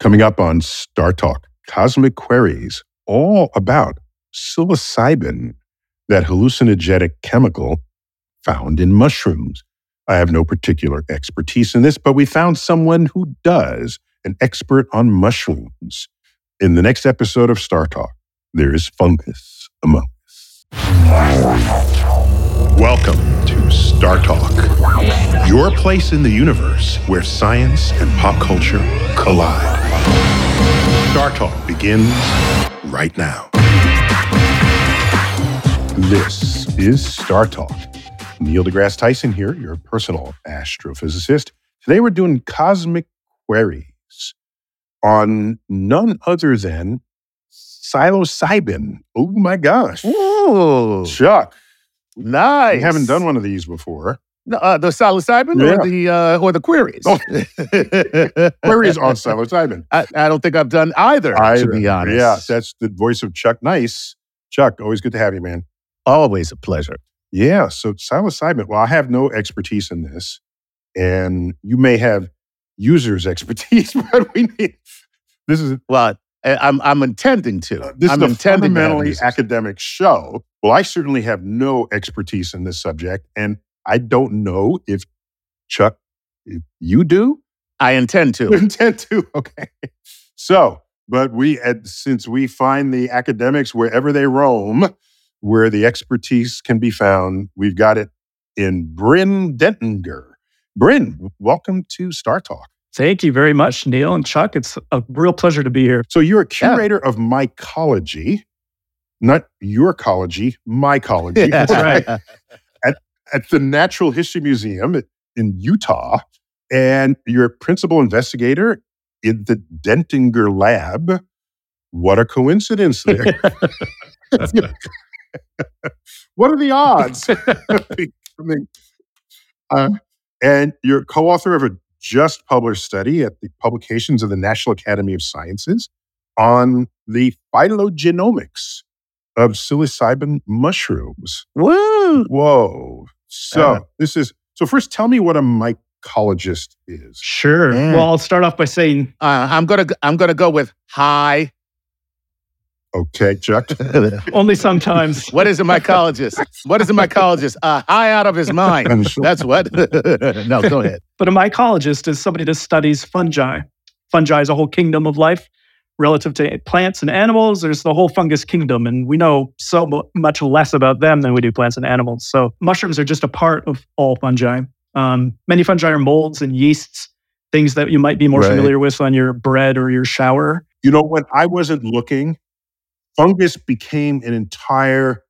Coming up on Star Talk, Cosmic Queries, all about psilocybin, that hallucinogenic chemical found in mushrooms. I have no particular expertise in this, but we found someone who does, an expert on mushrooms. In the next episode of Star Talk, there is fungus among us. Welcome Star Talk, your place in the universe where science and pop culture collide. Star Talk begins right now. This is Star Talk. Neil deGrasse Tyson here, your personal astrophysicist. Today we're doing cosmic queries on none other than psilocybin. Oh my gosh. Ooh, Chuck, nice. we haven't done one of these before. No, uh, the psilocybin Yeah. or the uh, or the queries. Oh. Queries on psilocybin. I, I don't think I've done either, to be honest. Yeah, that's the voice of Chuck Nice. Chuck, always good to have you, man. always a pleasure. Yeah, so psilocybin. Well, I have no expertise in this, and you may have users' expertise, but we need. This is Well, I'm I'm intending to. Uh, this I'm is a intending to have fundamentally academic show. Well, I certainly have no expertise in this subject, and I don't know if Chuck, if you do. I intend to. Intend to. Okay. So, but we, had- since we find the academics wherever they roam, where the expertise can be found, we've got it in Bryn Dentinger. Bryn, welcome to Star Talk. Thank you very much, Neil and Chuck. It's a real pleasure to be here. So you're a curator of mycology, not your ecology, mycology. That's right. at at the Natural History Museum in Utah, and you're a principal investigator in the Dentinger Lab. What a coincidence there. what are the odds? Uh, and you're co-author of a just published study at the publications of the National Academy of Sciences on the phylogenomics of psilocybin mushrooms. Woo! Whoa. So Uh, this is so first tell me what a mycologist is. Sure. Yeah. Well, I'll start off by saying Uh, I'm gonna I'm gonna go with hi. Okay, Chuck. only sometimes. what is a mycologist? what is a mycologist? Uh, high out of his mind. Sure- That's what. no, go ahead. But a mycologist is somebody that studies fungi. Fungi is a whole kingdom of life relative to plants and animals. There's the whole fungus kingdom, and we know so much less about them than we do plants and animals. So mushrooms are just a part of all fungi. Um, many fungi are molds and yeasts, things that you might be more Right. familiar with on your bread or your shower. you know, when I wasn't looking, fungus became an entire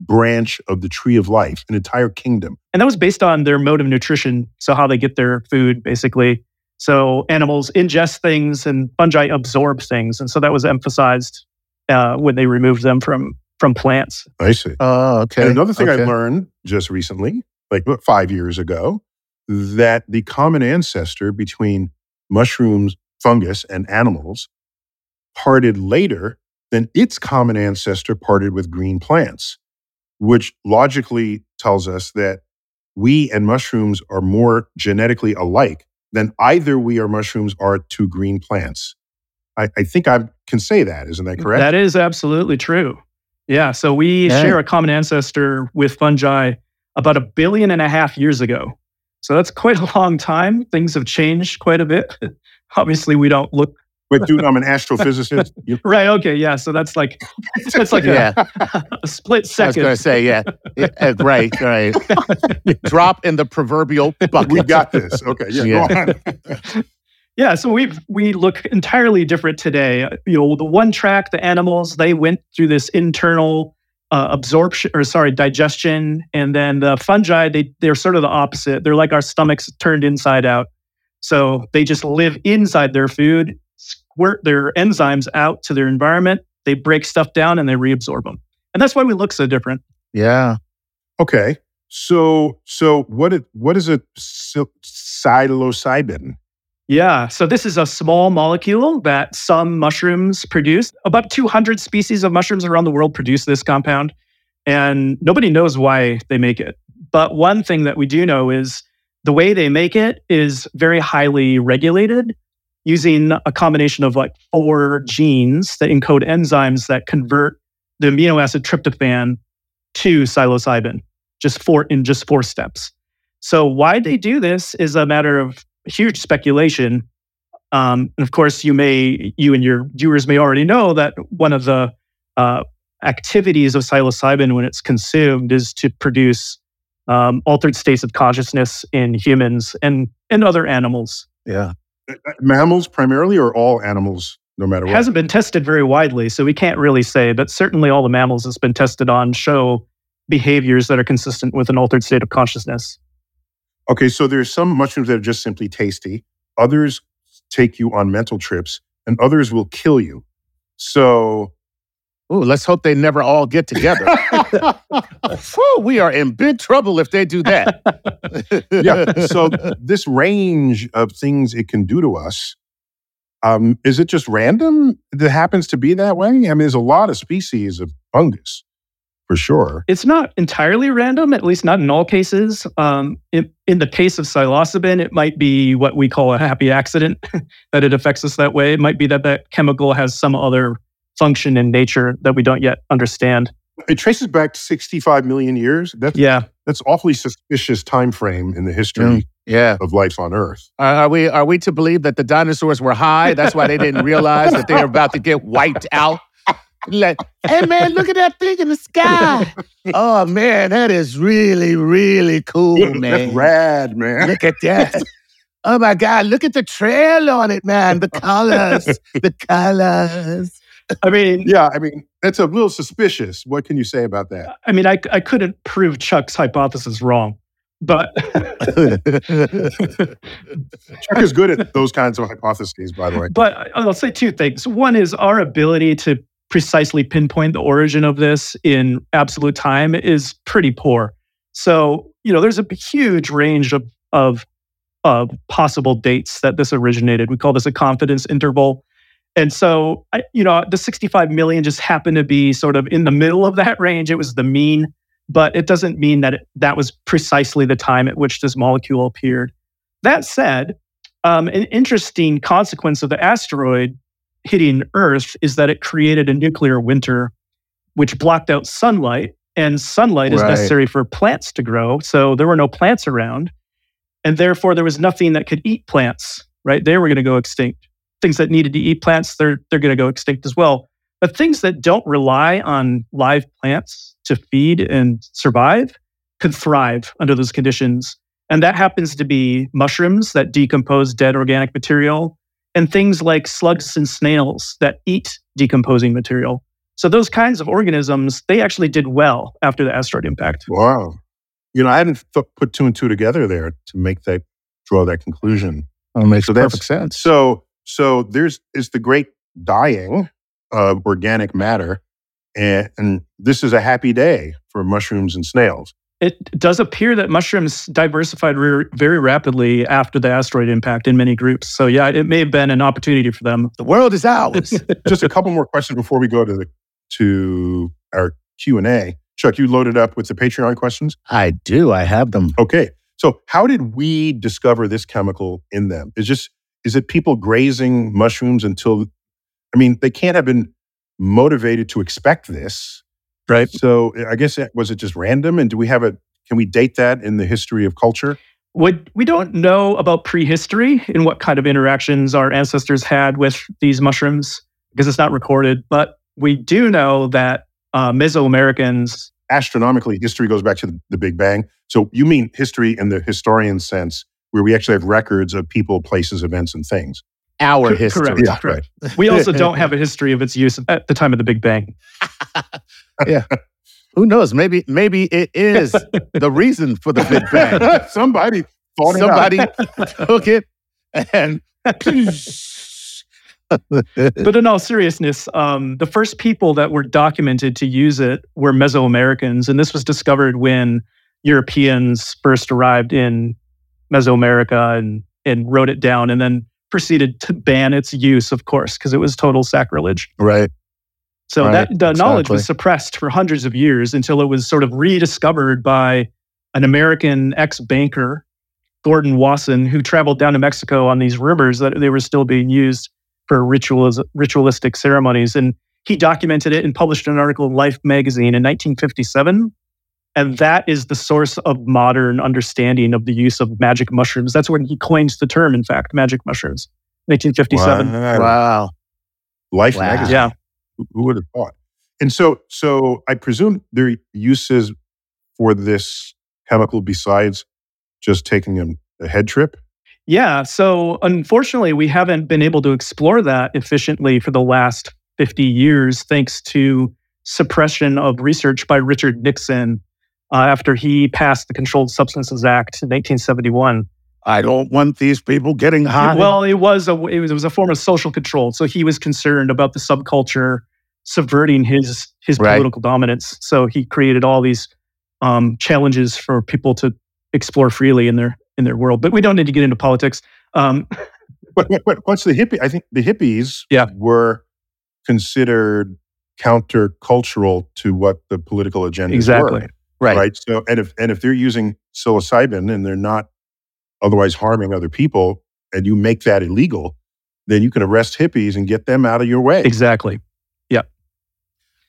branch of the tree of life, an entire kingdom. And that was based on their mode of nutrition. So, how they get their food, basically. So, animals ingest things and fungi absorb things. And so that was emphasized uh, when they removed them from, from plants. I see. Oh, okay. And another thing okay. I learned just recently, like what, five years ago, that the common ancestor between mushrooms, fungus, and animals parted later than its common ancestor parted with green plants, which logically tells us that we and mushrooms are more genetically alike than either we or mushrooms are to green plants. I, I think I can say that, isn't that correct? That is absolutely true. Yeah. So, we Yeah. share a common ancestor with fungi about a billion and a half years ago. So, that's quite a long time. Things have changed quite a bit. Obviously, we don't look but dude, I'm an astrophysicist. You- right. Okay. Yeah. So, that's like, that's like Yeah, a, a split I was going to say, yeah. Yeah, right, right. Drop in the proverbial bucket. we got this. Okay, yeah, Yeah. go on. Yeah, so we we look entirely different today. Uh, You know, the one track, the animals, they went through this internal uh, absorption, or sorry, digestion, and then the fungi, they they're sort of the opposite. They're like our stomachs turned inside out. So they just live inside their food, squirt their enzymes out to their environment. They break stuff down and they reabsorb them, and that's why we look so different. Yeah. Okay, so so what it what is a psil- psilocybin? Yeah. So this is a small molecule that some mushrooms produce. About 200 species of mushrooms around the world produce this compound, and nobody knows why they make it. But one thing that we do know is the way they make it is very highly regulated. Using a combination of like four genes that encode enzymes that convert the amino acid tryptophan to psilocybin, just four in just four steps. So why they do this is a matter of huge speculation. Um, and of course, you may you and your viewers may already know that one of the uh, activities of psilocybin when it's consumed is to produce um, altered states of consciousness in humans and and other animals. Yeah. Uh, Mammals primarily, or all animals, no matter It what. hasn't been tested very widely, so we can't really say, but certainly all the mammals it's been tested on show behaviors that are consistent with an altered state of consciousness. Okay, so there's some mushrooms that are just simply tasty. Others take you on mental trips, and others will kill you. So, Ooh, let's hope they never all get together. Phew, we are in big trouble if they do that. yeah. So this range of things it can do to us, um, is it just random that happens to be that way? I mean, there's a lot of species of fungus, for sure. It's not entirely random, at least not in all cases. Um, in, in the case of psilocybin, it might be what we call a happy accident that it affects us that way. It might be that that chemical has some other function in nature that we don't yet understand. It traces back to 65 million years. That's Yeah. that's awfully suspicious time frame in the history Mm. yeah. of life on Earth. Are, are we are we to believe that the dinosaurs were high? That's why they didn't realize that they were about to get wiped out. Like, hey man, look at that thing in the sky. Oh man, that is really, really cool, That's man. rad, man. Look at that. Oh my God, look at the trail on it, man. The colors. the colors. I mean, Yeah, I mean, that's a little suspicious. What can you say about that? I mean, I, I couldn't prove Chuck's hypothesis wrong, but Chuck is good at those kinds of hypotheses, by the way. but I'll say two things. One is our ability to precisely pinpoint the origin of this in absolute time is pretty poor. So, you know, there's a huge range of of of possible dates that this originated. We call this a confidence interval. And so, I, you know, the 65 million just happened to be sort of in the middle of that range. It was the mean, but it doesn't mean that it, that was precisely the time at which this molecule appeared. That said, um, an interesting consequence of the asteroid hitting Earth is that it created a nuclear winter, which blocked out sunlight, and sunlight is Right. necessary for plants to grow. So there were no plants around, and therefore there was nothing that could eat plants. Right? They were going to go extinct. Things that needed to eat plants, they're they're going to go extinct as well. But things that don't rely on live plants to feed and survive could thrive under those conditions. And that happens to be mushrooms that decompose dead organic material and things like slugs and snails that eat decomposing material. So those kinds of organisms, they actually did well after the asteroid impact. Wow. You know, I hadn't th- put two and two together there to make that draw that conclusion. That makes So that's- perfect sense. So, so there's is the great dying of organic matter, and, and this is a happy day for mushrooms and snails. It does appear that mushrooms diversified re- very rapidly after the asteroid impact in many groups. So yeah, it may have been an opportunity for them. The world is ours. Just a couple more questions before we go to the to our Q and A. Chuck, you loaded up with the Patreon questions. I do. I have them. Okay, so how did we discover this chemical in them? Is just is it people grazing mushrooms until? I mean, they can't have been motivated to expect this, Right. So I guess it, was it just random? And do we have a? Can we date that in the history of culture? Would we don't know about prehistory and what kind of interactions our ancestors had with these mushrooms because it's not recorded. But we do know that uh, Mesoamericans, Astronomically, history goes back to the, the Big Bang. So you mean history in the historian sense, where we actually have records of people, places, events, and things. Our Cor- history. correct. Yeah, correct. we also don't have a history of its use at the time of the Big Bang. Yeah. Who knows? Maybe maybe it is the reason for the Big Bang. Somebody thought it out. Somebody took it and But in all seriousness, um, the first people that were documented to use it were Mesoamericans, and this was discovered when Europeans first arrived in Mesoamerica and and wrote it down, and then proceeded to ban its use, of course, because it was total sacrilege. right. So Right, that the knowledge was suppressed for hundreds of years until it was sort of rediscovered by an American ex-banker Gordon Wasson, who traveled down to Mexico on these rumors that they were still being used for rituals, ritualistic ceremonies. And he documented it and published an article in Life magazine in 1957. And that is the source of modern understanding of the use of magic mushrooms. That's when he coins the term, in fact, magic mushrooms, 1957. Wow. Wow. Life Wow. magazine. Yeah. Who, who would have thought? And so, so I presume there are uses for this chemical besides just taking a, a head trip. Yeah. So unfortunately, we haven't been able to explore that efficiently for the last 50 years, thanks to suppression of research by Richard Nixon uh, after he passed the Controlled Substances Act in 1971. I don't want these people getting high. Well, it was a it was, it was a form of social control. So he was concerned about the subculture subverting his his Right. political dominance. So he created all these um, challenges for people to explore freely in their in their world. But we don't need to get into politics. Um, But, but, what's the hippie? I think the hippies Yeah. were considered countercultural to what the political agendas Exactly. were. Right. Right. So, and if and if they're using psilocybin and they're not otherwise harming other people, and you make that illegal, then you can arrest hippies and get them out of your way. exactly. Yeah.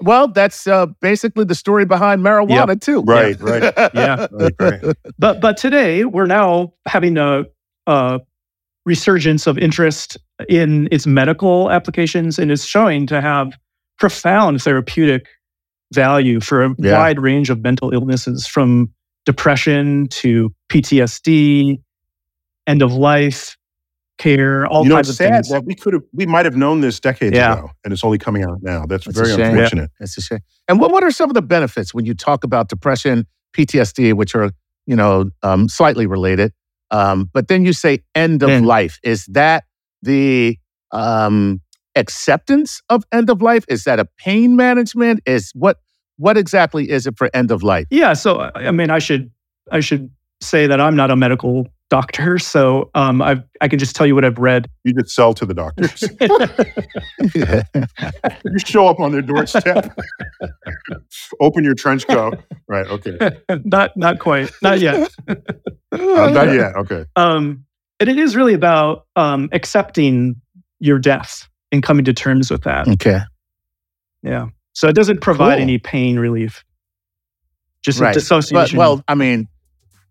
Well, that's uh, basically the story behind marijuana, too. Right, right. Yeah. Right, right. But but today we're now having a, a resurgence of interest in its medical applications and is showing to have profound therapeutic value for a Yeah. wide range of mental illnesses from depression to PTSD, end of life care, all you know, kinds it's of sad things. that we could have, we might have known this decades Yeah. ago, and it's only coming out now. That's a very unfortunate. That's a shame. And what, what are some of the benefits when you talk about depression, PTSD, which are, you know, um, slightly related? Um, but then you say end of life. Is that the um, acceptance of end of life? Is that a pain management? Is what what exactly is it for end of life? Yeah, so I I mean, I should I should say that I'm not a medical doctor, so um, I I can just tell you what I've read. You just sell to the doctors. you show up on their doorstep, open your trench coat. Right. Okay. not not quite, not yet. Uh, not yet. Okay. Um, and it is really about um, accepting your death and coming to terms with that. okay. Yeah. So it doesn't provide Cool. any pain relief. Just Right. a But, dissociation. well, I mean,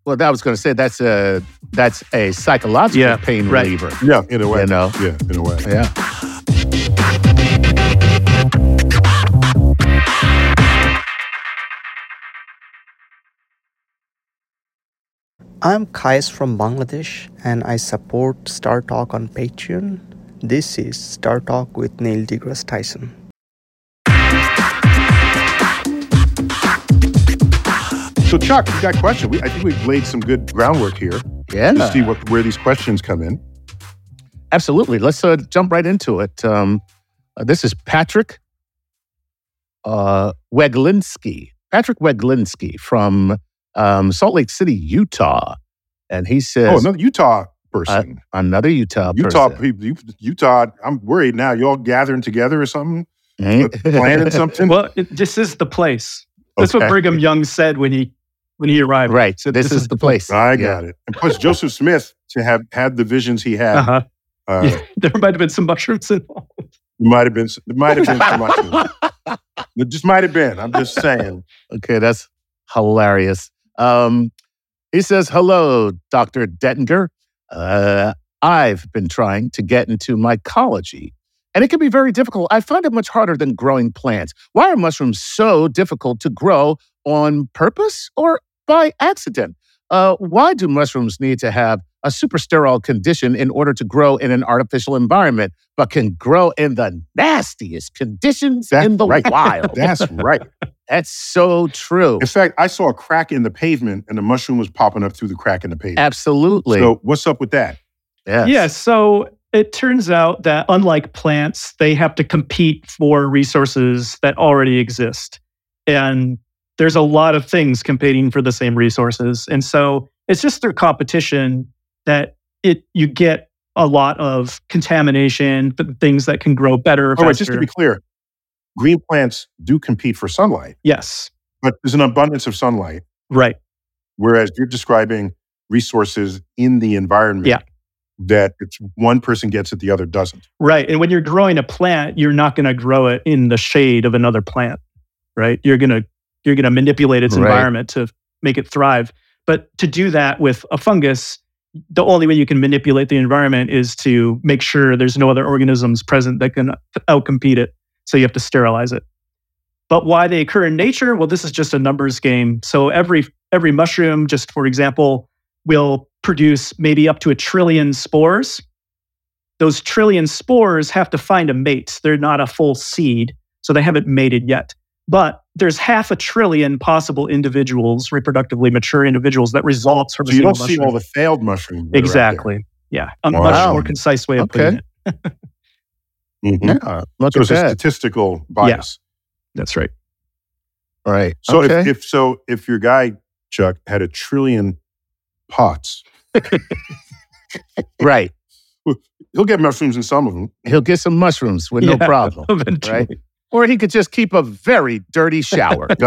well, I was going to say that's a that's a psychological Yeah, pain right. reliever. Yeah. In a way. You know. Yeah. In a way. Yeah. I'm Kais from Bangladesh and I support Star Talk on Patreon. This is Star Talk with Neil deGrasse Tyson. So, Chuck, you got a question. We, I think we've laid some good groundwork here Yeah. to see what where these questions come in. Absolutely. Let's uh, jump right into it. Um, uh, this is Patrick uh, Weglinski. Patrick Weglinski from um, Salt Lake City, Utah. And he says, Oh, another Utah person. another Utah Utah person. people. you- Utah. I'm worried now. You all gathering together or something? Eh? Planning something? well, it, this is the place. That's what Brigham Young said when he when he arrived. right. So this, is, the place. I Yeah. got it. And plus, Joseph Smith to have had the visions he had. Uh-huh. Uh, Yeah, there might have been some mushrooms involved. Might have been. There might have been too much. It just might have been. I'm just saying. Okay, that's hilarious. Um, he says, Hello, Dr. Dentinger. Uh, I've been trying to get into mycology, and it can be very difficult. I find it much harder than growing plants. Why are mushrooms so difficult to grow on purpose or by accident? Uh, why do mushrooms need to have a super sterile condition in order to grow in an artificial environment, but can grow in the nastiest conditions That's in the right. wild? That's right. That's so true. In fact, I saw a crack in the pavement, and the mushroom was popping up through the crack in the pavement. Absolutely. So, what's up with that? yes. Yeah, so it turns out that unlike plants, they have to compete for resources that already exist. And there's a lot of things competing for the same resources. And so it's just through competition that it you get a lot of contamination, but things that can grow better. All right, just to be clear, green plants do compete for sunlight, yes, but there's an abundance of sunlight, right. whereas you're describing resources in the environment Yeah. that it's one person gets it, the other doesn't. Right. And when you're growing a plant, you're not going to grow it in the shade of another plant, right? You're going to you're to manipulate its Right. environment to make it thrive. But to do that with a fungus, the only way you can manipulate the environment is to make sure there's no other organisms present that can outcompete it. So you have to sterilize it. But why they occur in nature? Well, this is just a numbers game. So every every mushroom, just for example, will produce maybe up to a trillion spores those trillion spores have to find a mate. They're not a full seed, so they haven't mated yet. But there's half a trillion possible individuals, reproductively mature individuals, that results from So you don't see all the failed mushrooms. that are out exactly. Yeah, a Wow. much more concise way of putting it. there. Mhm. Yeah, look So at it's a statistical bias. Yeah. That's right. All right. So okay. if, if so, if your guy Chuck had a trillion pots, right. he'll get mushrooms in some of them. He'll get some mushrooms with no problem. Eventually. Right. Or he could just keep a very dirty shower.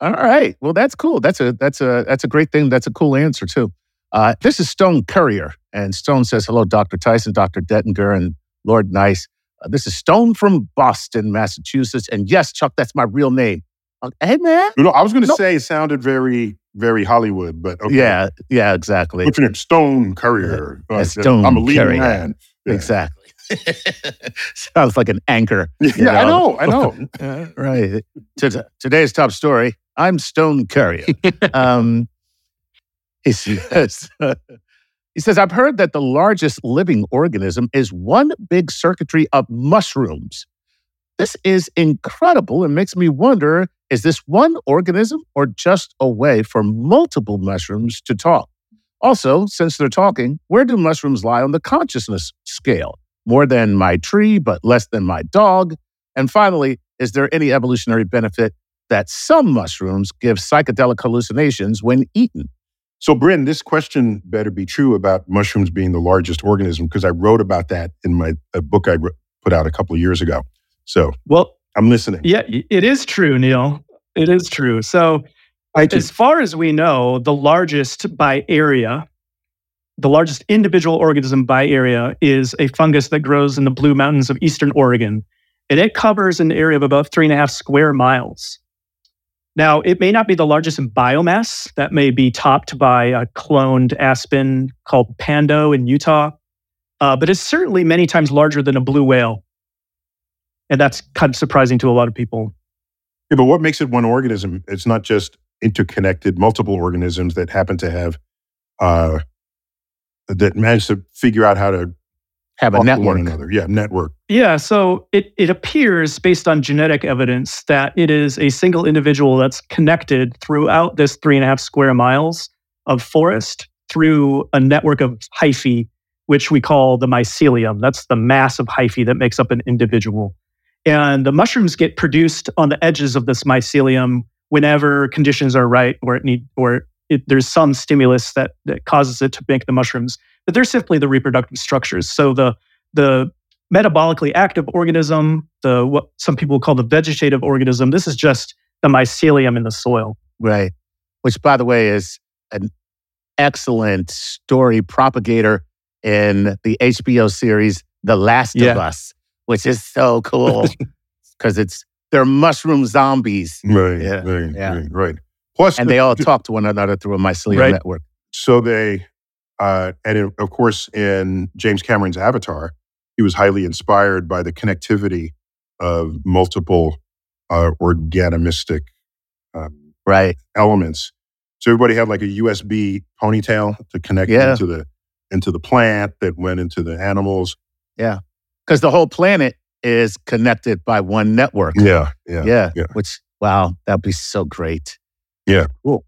All right. Well, that's cool. That's a that's a that's a great thing. That's a cool answer too. Uh, this is Stone Courier, and Stone says, "Hello, Dr. Tyson, Dr. Dentinger, and Lord Nice. Uh, this is Stone from Boston, Massachusetts, and yes, Chuck, that's my real name. Uh, hey, man. you know, I was going to Nope. say it sounded very, very Hollywood, but okay. Yeah, yeah, exactly, What's your name? Stone Courier. Yeah, Uh, Stone I'm a leading Courier. man. Yeah. exactly. Sounds like an anchor. Yeah, you I know. I know. Uh, right. To- today's top story. I'm Stone Courier. um, he says, he says, I've heard that the largest living organism is one big circuitry of mushrooms. This is incredible and makes me wonder is this one organism or just a way for multiple mushrooms to talk? Also, since they're talking, where do mushrooms lie on the consciousness scale? More than my tree, but less than my dog? And finally, is there any evolutionary benefit that some mushrooms give psychedelic hallucinations when eaten? So, Bryn, this question better be true about mushrooms being the largest organism because I wrote about that in my a book I wr- put out a couple of years ago. So Well, I'm listening. yeah, it is true, Neil. It is true. So As far as we know, the largest by area, the largest individual organism by area is a fungus that grows in the Blue Mountains of Eastern Oregon. And it covers an area of about three and a half square miles. Now, it may not be the largest in biomass. That may be topped by a cloned aspen called Pando in Utah. Uh, but it's certainly many times larger than a blue whale. And that's kind of surprising to a lot of people. Yeah, but what makes it one organism? It's not just interconnected, multiple organisms that happen to have uh, that manage to figure out how to Have a network. one another. Yeah, network. Yeah, so it, it appears based on genetic evidence that it is a single individual that's connected throughout this three and a half square miles of forest through a network of hyphae, which we call the mycelium. That's the mass of hyphae that makes up an individual. And the mushrooms get produced on the edges of this mycelium whenever conditions are right, or it need, or it, there's some stimulus that, that causes it to make the mushrooms. But they're simply the reproductive structures. So the the metabolically active organism, the what some people call the vegetative organism. This is just the mycelium in the soil. Right. Which, by the way, is an excellent story propagator in the HBO series The Last of Us, which is so cool because it's they're mushroom zombies Right. Yeah, Right. yeah. Right. right. Plus, and the- they all talk to one another through a mycelium Right. network. so they uh, and it, of course in james cameron's avatar he was highly inspired by the connectivity of multiple uh, organistic um, Right. elements so everybody had like a usb ponytail to connect Yeah. into the into the plant that went into the animals Yeah, Because the whole planet is connected by one network. yeah yeah Yeah. yeah. Which, wow, that'd be so great. Yeah. Cool.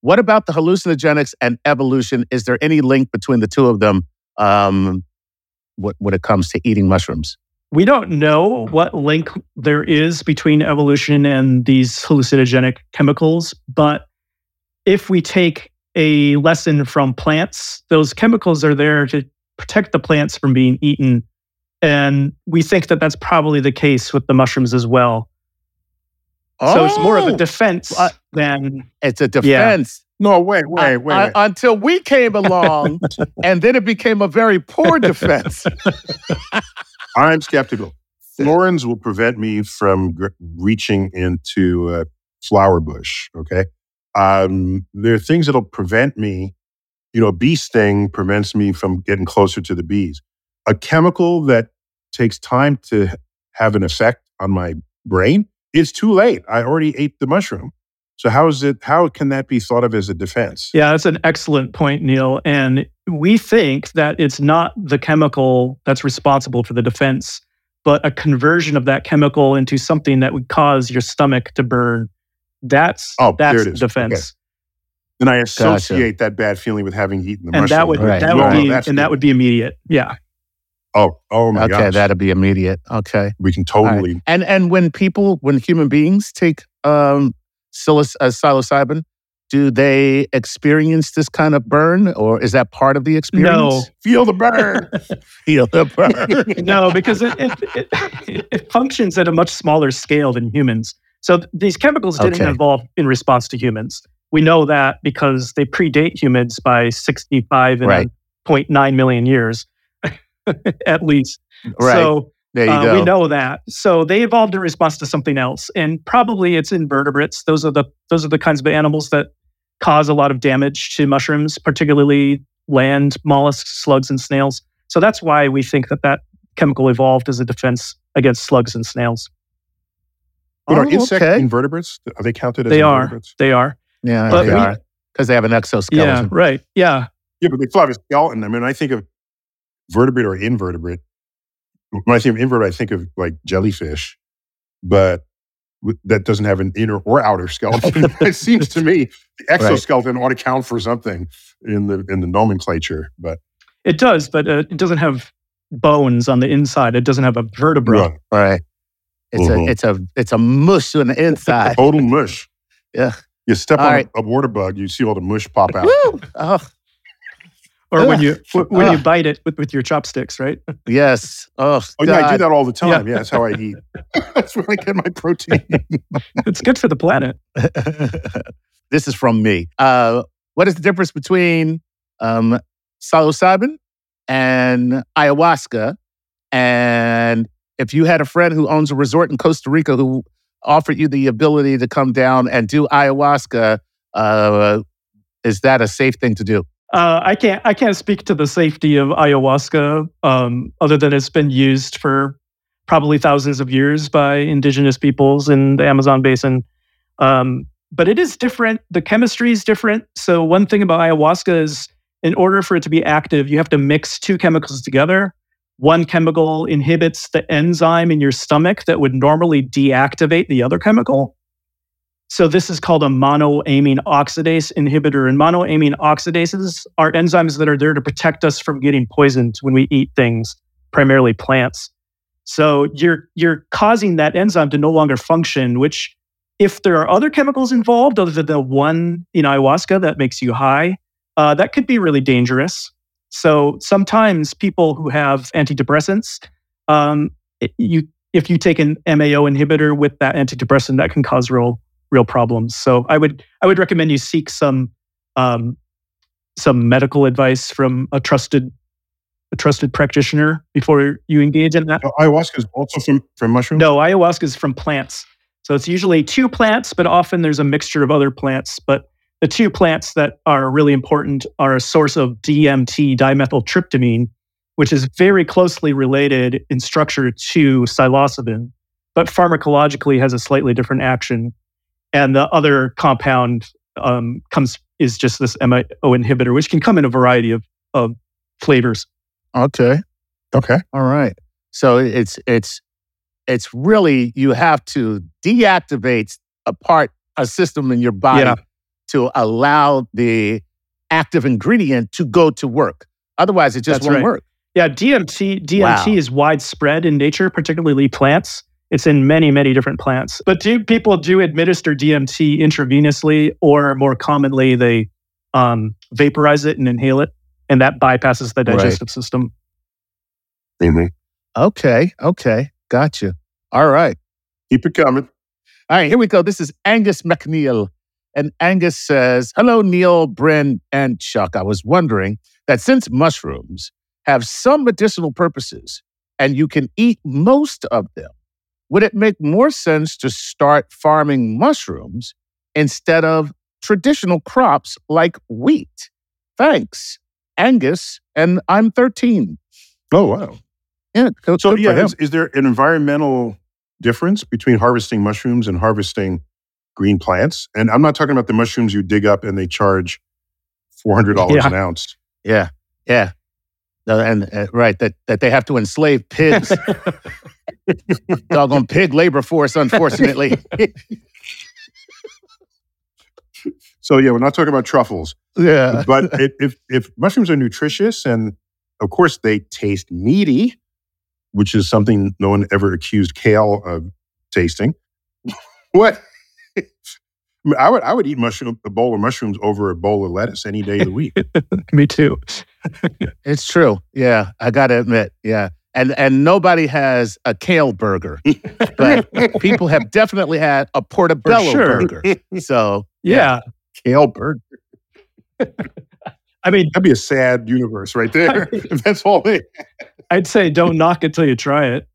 What about the hallucinogenics and evolution? Is there any link between the two of them um, when it comes to eating mushrooms? We don't know what link there is between evolution and these hallucinogenic chemicals, but if we take a lesson from plants, those chemicals are there to protect the plants from being eaten. And we think that that's probably the case with the mushrooms as well. So it's more of a Oh, defense uh, than It's a defense. No, wait, wait, wait. I- wait. until we came along, and then it became a very poor defense. I'm skeptical. Florins will prevent me from gr- reaching into a flower bush. Okay. Um, there are things that'll prevent me. You know, a bee sting prevents me from getting closer to the bees. A chemical that takes time to have an effect on my brain, it's too late. I already ate the mushroom. So how is it? How can that be thought of as a defense? Yeah, that's an excellent point, Neil. And we think that it's not the chemical that's responsible for the defense, but a conversion of that chemical into something that would cause your stomach to burn. That's Oh, there that's the is. defense. Then I associate that bad feeling with having eaten the And mushroom. that would Right. that would Oh, be that's and good. that would be immediate. Yeah. Oh, oh my god. okay, gosh. that'll be immediate. Okay. we can All right. totally And and when people, when human beings take um, psiloc- uh, psilocybin, do they experience this kind of burn, or is that part of the experience? No. feel the burn. Feel the burn. no, because it, it, it, it functions at a much smaller scale than humans. So th- these chemicals didn't Okay. evolve in response to humans. We know that because they predate humans by 65 and Right. 0.9 million years, at least. right. So there you uh, go. we know that. So they evolved in response to something else, and probably it's invertebrates. Those are the those are the kinds of animals that cause a lot of damage to mushrooms, particularly land mollusks, slugs, and snails. So that's why we think that that chemical evolved as a defense against slugs and snails. But are Oh, insect okay. invertebrates? Are they counted as They are. invertebrates? They are. Yeah, But they we- are because they have an exoskeleton. Yeah. exoskeleton. Right. Yeah. Yeah, but they still have a skeleton. I mean, I think of vertebrate or invertebrate. When I think of invertebrate, I think of like jellyfish, but that doesn't have an inner or outer skeleton. it seems to me the exoskeleton ought to count for something in the in the nomenclature. But It does, but uh, it doesn't have bones on the inside. It doesn't have a vertebra. Right. Right. It's Mhm. a it's a it's a mush on the inside. total mush. Yeah. You step All on right. a water bug, you see all the mush pop out. Woo! Oh, Or when you when you bite it with, with your chopsticks, right? yes. Oh, Oh yeah, I do that all the time. Yeah, that's how I eat. that's where I get my protein. it's good for the planet. this is from me. Uh, what is the difference between um, psilocybin and ayahuasca? And if you had a friend who owns a resort in Costa Rica who offered you the ability to come down and do ayahuasca, uh, is that a safe thing to do? Uh, I can't I can't speak to the safety of ayahuasca, um, other than it's been used for probably thousands of years by indigenous peoples in the Amazon basin. Um, but it is different. The chemistry is different. So one thing about ayahuasca is, in order for it to be active, you have to mix two chemicals together. One chemical inhibits the enzyme in your stomach that would normally deactivate the other chemical. So this is called a monoamine oxidase inhibitor. And monoamine oxidases are enzymes that are there to protect us from getting poisoned when we eat things, primarily plants. So you're you're causing that enzyme to no longer function, which if there are other chemicals involved other than the one in ayahuasca that makes you high, uh, that could be really dangerous. So sometimes people who have antidepressants, um, you if you take an MAO inhibitor with that antidepressant, that can cause real real problems. So I would I would recommend you seek some um, some medical advice from a trusted a trusted practitioner before you engage in that. So ayahuasca is also from from mushrooms. No, ayahuasca is from plants. So it's usually two plants, but often there's a mixture of other plants. But the two plants that are really important are a source of DMT, dimethyltryptamine, which is very closely related in structure to psilocybin, but pharmacologically has a slightly different action. And the other compound um, comes is just this MAO inhibitor, which can come in a variety of, of flavors. Okay. Okay. All right. So it's it's it's really you have to deactivate a part, a system in your body Yeah. to allow the active ingredient to go to work. Otherwise, it just That's won't right. work. Yeah, DMT DMT Wow. is widespread in nature, particularly plants. It's in many, many different plants. But do people do administer DMT intravenously, or more commonly, they um, vaporize it and inhale it, and that bypasses the Right. digestive system. Mhm. Okay. Okay. Gotcha. All right. Keep it coming. All right. Here we go. This is Angus McNeil. And Angus says, Hello, Neil, Bryn, and Chuck. I was wondering that since mushrooms have some medicinal purposes and you can eat most of them, would it make more sense to start farming mushrooms instead of traditional crops like wheat? Thanks, Angus, and I'm 13. Oh, wow. Yeah, good, So, good yeah, is, is there an environmental difference between harvesting mushrooms and harvesting green plants? And I'm not talking about the mushrooms you dig up and they charge $400 Yeah. an ounce. Yeah, yeah. No, and uh, right that that they have to enslave pigs. Doggone pig labor force, unfortunately. So, yeah, we're not talking about truffles. yeah. but it, if if mushrooms are nutritious and of course they taste meaty, which is something no one ever accused kale of tasting. what? I, mean, I would I would eat mushroom a bowl of mushrooms over a bowl of lettuce any day of the week. Me too. It's true. Yeah, I got to admit. Yeah. And and nobody has a kale burger, but people have definitely had a portobello sure. burger. So Yeah. Kale burger. I mean, That'd be a sad universe right there. if that's all they. I'd say don't knock it till you try it.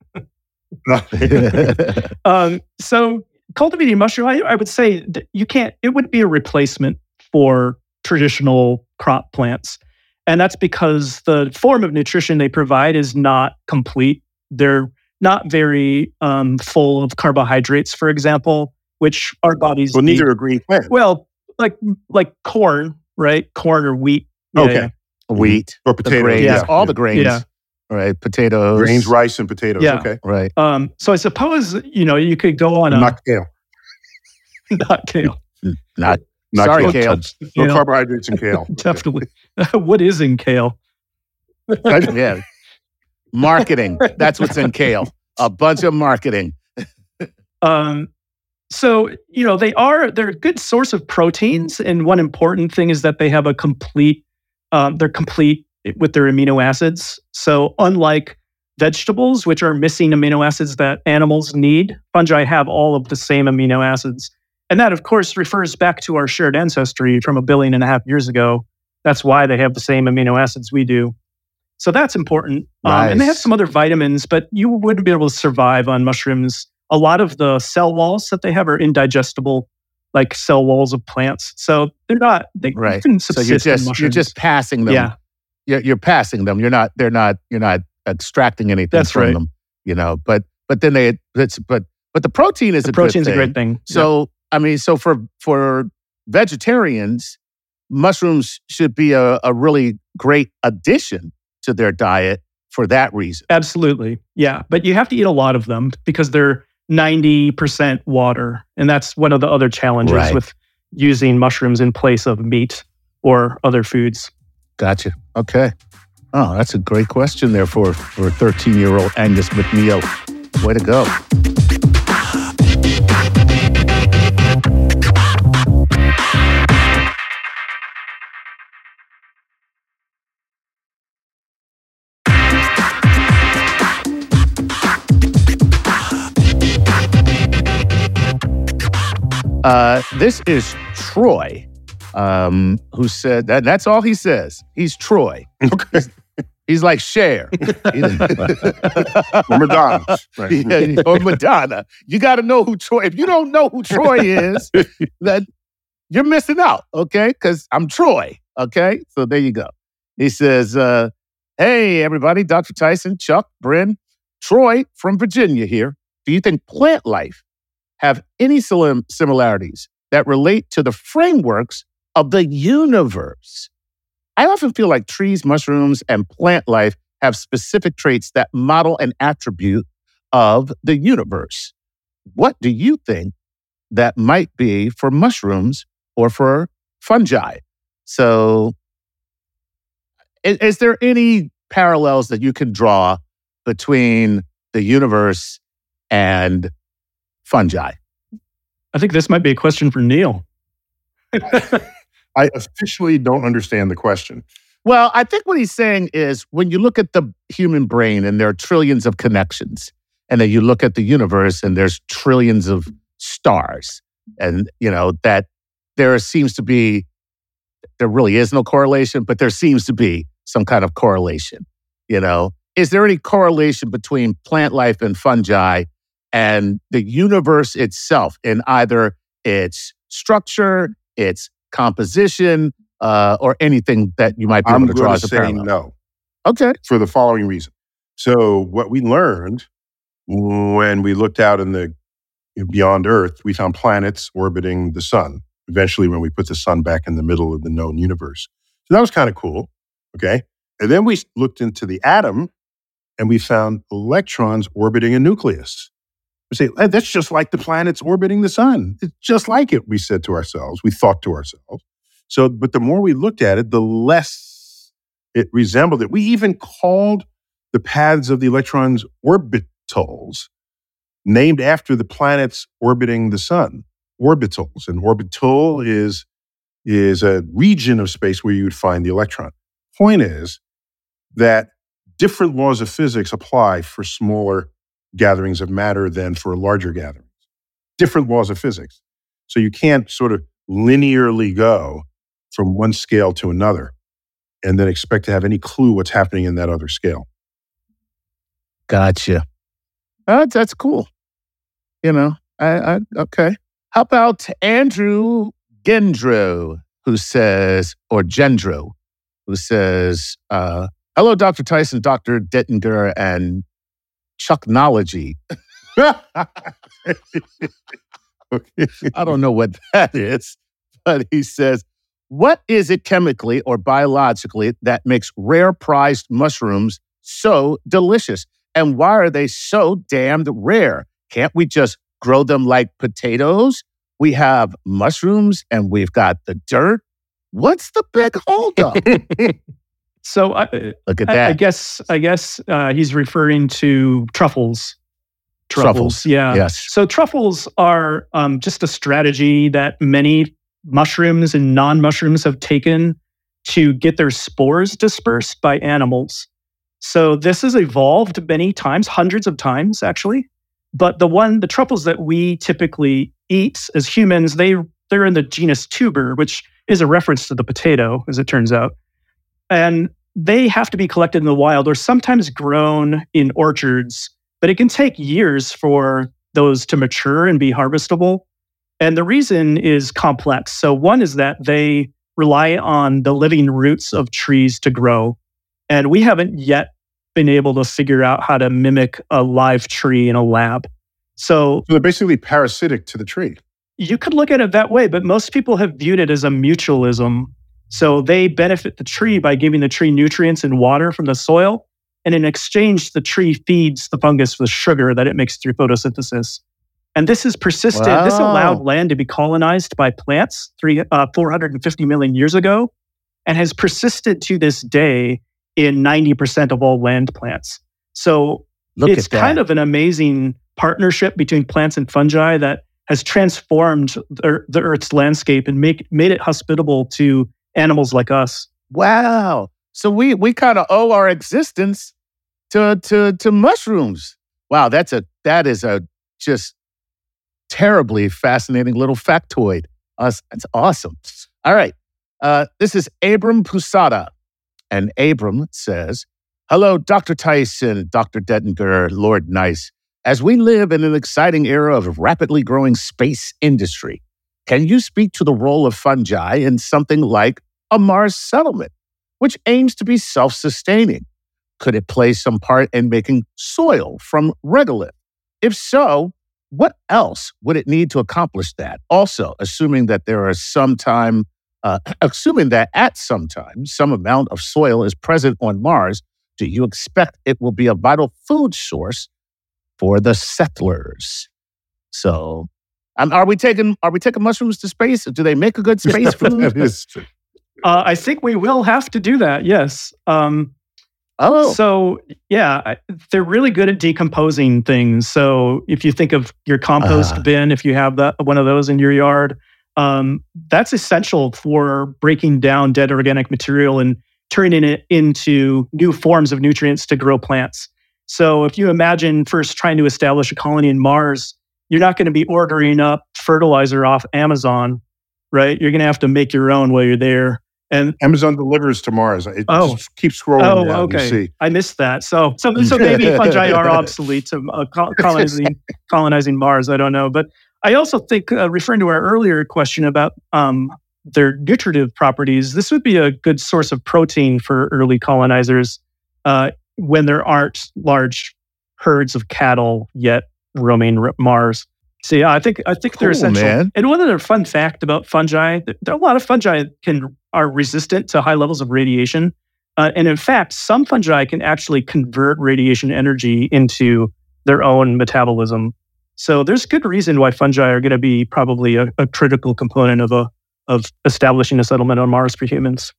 Um, so cultivating mushroom, I, I would say that you can't. It would be a replacement for traditional crop plants, and that's because the form of nutrition they provide is not complete. They're not very um, full of carbohydrates, for example, which our bodies well, need. neither are green plants. Well, like like corn, right? Corn or wheat. Yeah, Okay. yeah. wheat, or potatoes. grains, yeah. all the grains, Yeah. right? Potatoes, Grains, rice, and potatoes. Yeah. Okay. right? Um, so I suppose you know you could go on a Not kale. not kale. Not, Not sorry, kale. kale. No You know, carbohydrates in kale. definitely. what is in kale? yeah. Marketing. That's what's in kale. A bunch of marketing. Um, so you know they are they're a good source of proteins, and one important thing is that they have a complete. Um, they're complete with their amino acids. So unlike vegetables, which are missing amino acids that animals need, fungi have all of the same amino acids, and that of course refers back to our shared ancestry from a billion and a half years ago. That's why they have the same amino acids we do. So that's important. Um, and they have some other vitamins, but you wouldn't be able to survive on mushrooms. A lot of the cell walls that they have are indigestible, like cell walls of plants. So they're not, they right. can subsist so you're just you're just passing them. Yeah. You're, you're passing them. You're not. They're not. You're not extracting anything That's from right. them. You know. But but then they. That's but but the protein is the a protein's good a great thing. So I mean, so for for vegetarians, mushrooms should be a, a really great addition to their diet for that reason. Absolutely. Yeah. But you have to eat a lot of them because they're 90% water. And that's one of the other challenges Right. with using mushrooms in place of meat or other foods. Gotcha. Okay. Oh, that's a great question there for for 13 year old Angus McNeil. Way to go. Uh, this is Troy, um, who said that. That's all he says. He's Troy. Okay. He's like Cher. Or Madonna. Right. Yeah, or Madonna. You got to know who Troy. If you don't know who Troy is, then you're missing out. Okay, because I'm Troy. Okay, so there you go. He says, uh, "Hey, everybody, Dr. Tyson, Chuck, Bryn, Troy from Virginia here. Do you think plant life have any sim- similarities that relate to the frameworks of the universe?" I often feel like trees, mushrooms, and plant life have specific traits that model an attribute of the universe. What do you think that might be for mushrooms or for fungi? So, is, is there any parallels that you can draw between the universe and fungi? I think this might be a question for Neil. I officially don't understand the question. Well, I think what he's saying is when you look at the human brain and there are trillions of connections, and then you look at the universe and there's trillions of stars, and you know that there seems to be, there really is no correlation, but there seems to be some kind of correlation. You know, is there any correlation between plant life and fungi and the universe itself in either its structure, its composition, uh, or anything that you might be I'm able to draw going as to a say parallel? no Okay. for the following reason. So, what we learned when we looked out in the beyond Earth, we found planets orbiting the sun. Eventually, when we put the sun back in the middle of the known universe, so that was kind of cool. Okay, and then we looked into the atom, and we found electrons orbiting a nucleus. We say "Eh, that's just like the planets orbiting the sun. It's just like it. We said to ourselves. We thought to ourselves. So, but the more we looked at it, the less it resembled it. We even called the paths of the electrons orbitals, named after the planets orbiting the sun. Orbitals, and orbital is is a region of space where you would find the electron. Point is that different laws of physics apply for smaller gatherings of matter than for larger gatherings. Different laws of physics. So you can't sort of linearly go from one scale to another and then expect to have any clue what's happening in that other scale. Gotcha. Uh, that's cool. You know, I, I okay. How about Andrew Gendreau, who says, or Gendreau, who says, uh, "Hello, Dr. Tyson, Dr. Dentinger, and Chucknology." I don't know what that is, but he says, "What is it chemically or biologically that makes rare prized mushrooms so delicious, and why are they so damned rare? Can't we just grow them like potatoes? We have mushrooms and we've got the dirt. What's the big holdup? So I, Look at I, I guess I guess uh, he's referring to truffles. Truffles, yeah. yes. So truffles are um, just a strategy that many mushrooms and non-mushrooms have taken to get their spores dispersed by animals. So this has evolved many times, hundreds of times actually. But the one, the truffles that we typically eat as humans, they they're in the genus tuber, which is a reference to the potato, as it turns out. And they have to be collected in the wild or sometimes grown in orchards, but it can take years for those to mature and be harvestable. And the reason is complex. So, one is that they rely on the living roots of trees to grow. And we haven't yet been able to figure out how to mimic a live tree in a lab. So, So they're basically parasitic to the tree. you could look at it that way, but most people have viewed it as a mutualism. So they benefit the tree by giving the tree nutrients and water from the soil. And in exchange, the tree feeds the fungus with sugar that it makes through photosynthesis. And this has persisted. This allowed land to be colonized by plants three, uh, 450 million years ago and has persisted to this day in 90% of all land plants. So Look it's kind of an amazing partnership between plants and fungi that has transformed the, the Earth's landscape and make, made it hospitable to animals like us. Wow. So we we kind of owe our existence to to to mushrooms. Wow, that's a that is a just terribly fascinating little factoid. Us, that's awesome. All right. Uh, this is Abram Pusada. And Abram says, Hello, Dr. Tyson, Dr. Dentinger, Lord Nice. As we live in an exciting era of rapidly growing space industry, can you speak to the role of fungi in something like a Mars settlement, which aims to be self sustaining? Could it play some part in making soil from regolith? If so, what else would it need to accomplish that? Also, assuming that there are some time, uh, assuming that at some time some amount of soil is present on Mars, do you expect it will be a vital food source for the settlers? So, um, are we taking are we taking mushrooms to space? Do they make a good space food? That is true. Uh, I think we will have to do that. Yes. Um, oh, So yeah, they're really good at decomposing things. So if you think of your compost Ah. bin, if you have that one of those in your yard, um, that's essential for breaking down dead organic material and turning it into new forms of nutrients to grow plants. So if you imagine first trying to establish a colony in Mars, you're not going to be ordering up fertilizer off Amazon. right? You're going to have to make your own while you're there. And Amazon delivers to Mars. It Oh. just keep scrolling oh, okay, see. I missed that. So, so, so maybe fungi are obsolete to uh, colonizing colonizing Mars. I don't know, but I also think uh, referring to our earlier question about um, their nutritive properties, this would be a good source of protein for early colonizers uh, when there aren't large herds of cattle yet roaming Mars. So yeah, I think I think they're Cool, essential. man. And one other fun fact about fungi: there are a lot of fungi can are resistant to high levels of radiation, uh, and in fact, some fungi can actually convert radiation energy into their own metabolism. So there's good reason why fungi are going to be probably a, a critical component of a of establishing a settlement on Mars for humans.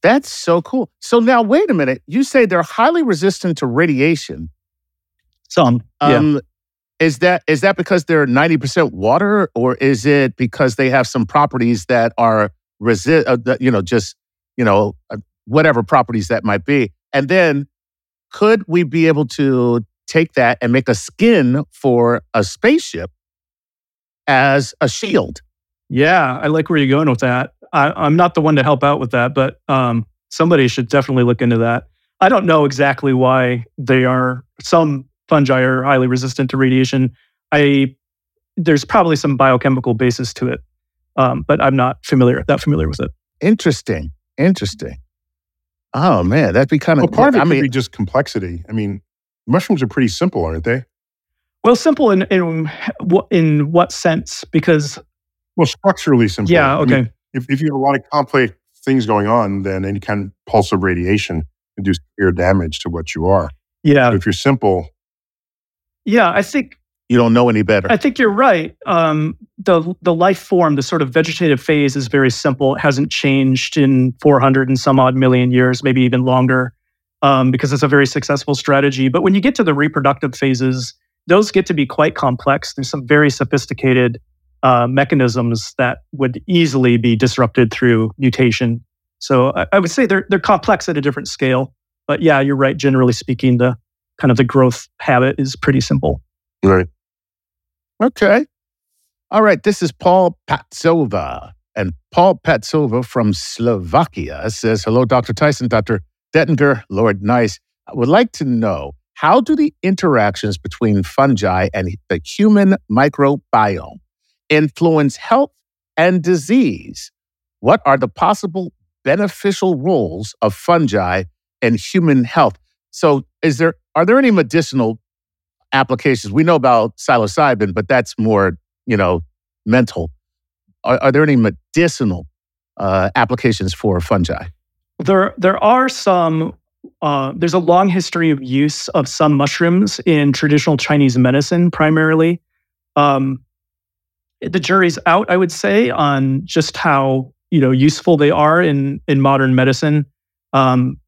That's so cool. So now, wait a minute. You say they're highly resistant to radiation. Some, yeah. Is that is that because they're ninety percent water, or is it because they have some properties that are resist? Uh, you know, just you know, uh, whatever properties that might be. And then, could we be able to take that and make a skin for a spaceship as a shield? Yeah, I like where you're going with that. I, I'm not the one to help out with that, but um, somebody should definitely look into that. I don't know exactly why they are. Some fungi are highly resistant to radiation. I there's probably some biochemical basis to it, um, but I'm not familiar that familiar with it. Interesting. Interesting. Oh man, that'd be kind of. Well, part of it I could mean, be just complexity. I mean, mushrooms are pretty simple, aren't they? Well, simple in in what in what sense? Because Well, structurally simple. yeah, I mean, okay, if, if you have a lot of complex things going on, then any kind of pulse of radiation can do severe damage to what you are. yeah, But if you're simple, yeah. I think you don't know any better. I think you're right. Um, the the life form, the sort of vegetative phase, is very simple. It hasn't changed in 400 and some odd million years, maybe even longer, um, because it's a very successful strategy. But when you get to the reproductive phases, those get to be quite complex. There's some very sophisticated uh, mechanisms that would easily be disrupted through mutation. So I, I would say they're they're complex at a different scale. But yeah, you're right. Generally speaking, the kind of the growth habit is pretty simple. right? Okay. All right. This is Paul Patsova. And Paul Patsova from Slovakia says, Hello, Dr. Tyson, Dr. Dentinger, Lord Nice. I would like to know how do the interactions between fungi and the human microbiome influence health and disease? What are the possible beneficial roles of fungi in human health? So, is there are there any medicinal applications? We know about psilocybin, but that's more, you know, mental. Are, are there any medicinal uh, applications for fungi? There, there are some. Uh, there's a long history of use of some mushrooms in traditional Chinese medicine, primarily. Um, the jury's out, I would say, on just how you know useful they are in in modern medicine. Um,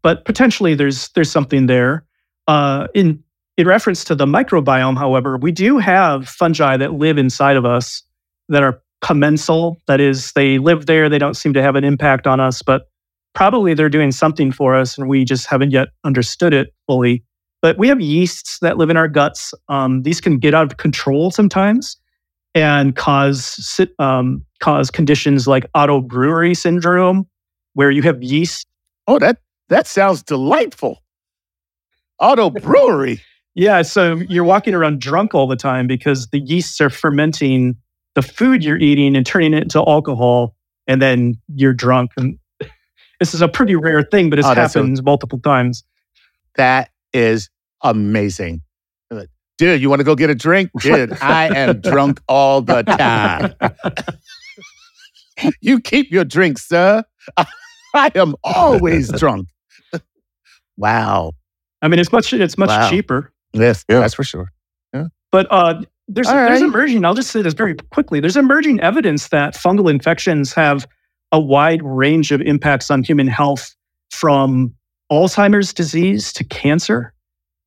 but potentially, there's there's something there. Uh, in in reference to the microbiome, however, we do have fungi that live inside of us that are commensal. That is, they live there. They don't seem to have an impact on us, but probably they're doing something for us, and we just haven't yet understood it fully. But we have yeasts that live in our guts. Um, these can get out of control sometimes and cause um, cause conditions like auto brewery syndrome, where you have yeast. Oh, that that sounds delightful. Auto brewery. Yeah, so you're walking around drunk all the time because the yeasts are fermenting the food you're eating and turning it into alcohol, and then you're drunk. And this is a pretty rare thing, but it's Oh, a- multiple times. That is amazing. Dude, you want to go get a drink? Dude, I am drunk all the time. you keep your drink, sir. I am always drunk. wow. I mean, it's much it's much Wow. cheaper. Yes, Yeah. that's for sure. But uh, there's All there's right. emerging. I'll just say this very quickly. There's emerging evidence that fungal infections have a wide range of impacts on human health, from Alzheimer's disease to cancer.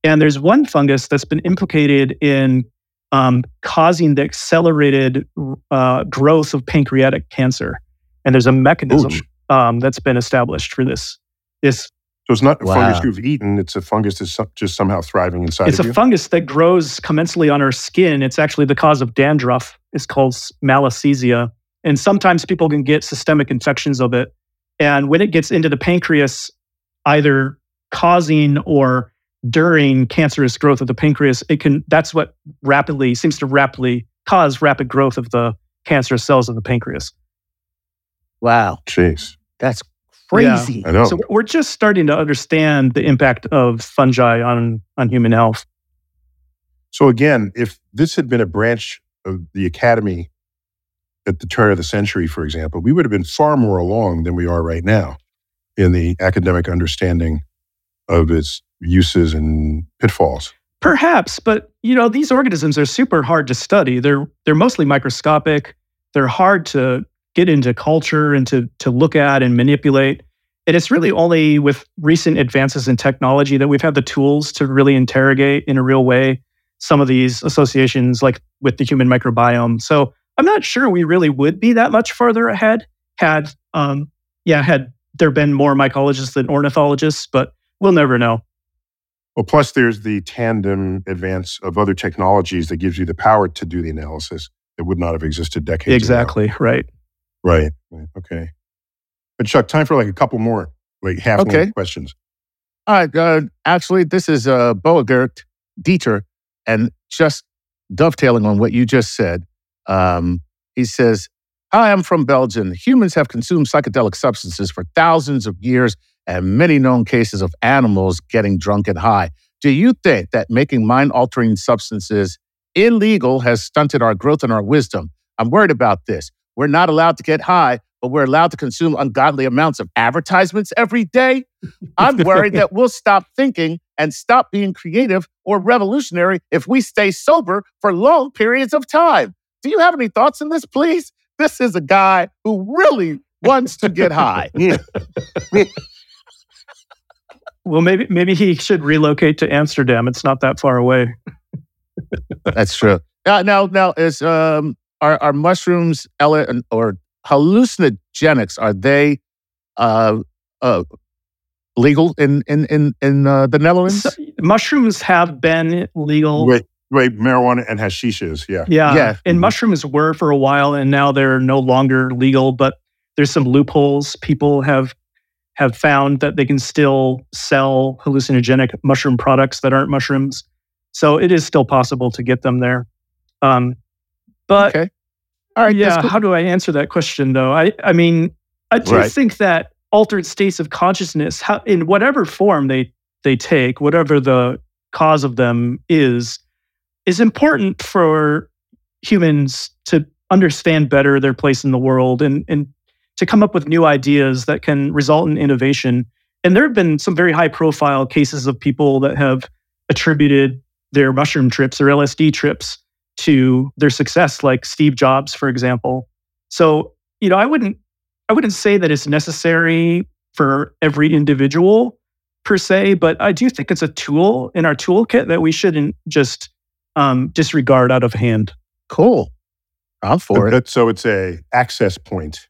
And there's one fungus that's been implicated in um, causing the accelerated uh, growth of pancreatic cancer. And there's a mechanism um, that's been established for this. This So it's not a Wow. fungus you've eaten; it's a fungus that's just somehow thriving inside it's of a you. fungus that grows commensally on our skin. It's actually the cause of dandruff. It's called malassezia, And sometimes people can get systemic infections of it. And when it gets into the pancreas, either causing or during cancerous growth of the pancreas, it can that's what rapidly seems to rapidly cause rapid growth of the cancerous cells of the pancreas. Wow. Jeez. That's crazy. I know. So we're just starting to understand the impact of fungi on on human health. So again, if this had been a branch of the academy at the turn of the century, for example, we would have been far more along than we are right now in the academic understanding of its uses and pitfalls. Perhaps, but you know, these organisms are super hard to study. They're they're mostly microscopic. They're hard to get into culture and to to look at and manipulate. And it's really only with recent advances in technology that we've had the tools to really interrogate in a real way some of these associations like with the human microbiome. So I'm not sure we really would be that much further ahead had um yeah, had there been more mycologists than ornithologists, but we'll never know. Well, plus there's the tandem advance of other technologies that gives you the power to do the analysis that would not have existed decades ago. Exactly, right. Right. right. Okay. But Chuck, time for like a couple more, like half Okay. questions. All right. Uh, actually, this is uh, Boegert Dieter. And just dovetailing on what you just said, um, he says, Hi, I'm from Belgium. Humans have consumed psychedelic substances for thousands of years and many known cases of animals getting drunk and high. Do you think that making mind altering substances illegal has stunted our growth and our wisdom? I'm worried about this. We're not allowed to get high, but we're allowed to consume ungodly amounts of advertisements every day. I'm worried that we'll stop thinking and stop being creative or revolutionary if we stay sober for long periods of time. Do you have any thoughts on this, please? This is a guy who really wants to get high. Well, maybe maybe he should relocate to Amsterdam. It's not that far away. That's true. Now, now, now is um, are are mushrooms ele- or hallucinogenics? Are they uh, uh, legal in in in in uh, the Netherlands? So, mushrooms have been legal. Wait, wait, marijuana and hashishes. Yeah. Yeah. Yeah. And Mhm. mushrooms were for a while and now they're no longer legal, but there's some loopholes. People have have found that they can still sell hallucinogenic mushroom products that aren't mushrooms. So it is still possible to get them there. Um, but okay. All right. yeah, cool. how do I answer that question though? I I mean, I do Right. think that altered states of consciousness, how, in whatever form they they take, whatever the cause of them is, is important for humans to understand better their place in the world and and to come up with new ideas that can result in innovation. And there have been some very high profile cases of people that have attributed their mushroom trips or LSD trips to their success, like Steve Jobs, for example. So, you know, I wouldn't I wouldn't say that it's necessary for every individual per se, but I do think it's a tool in our toolkit that we shouldn't just um, disregard out of hand. Cool. I'm for it. That- so it's a access point,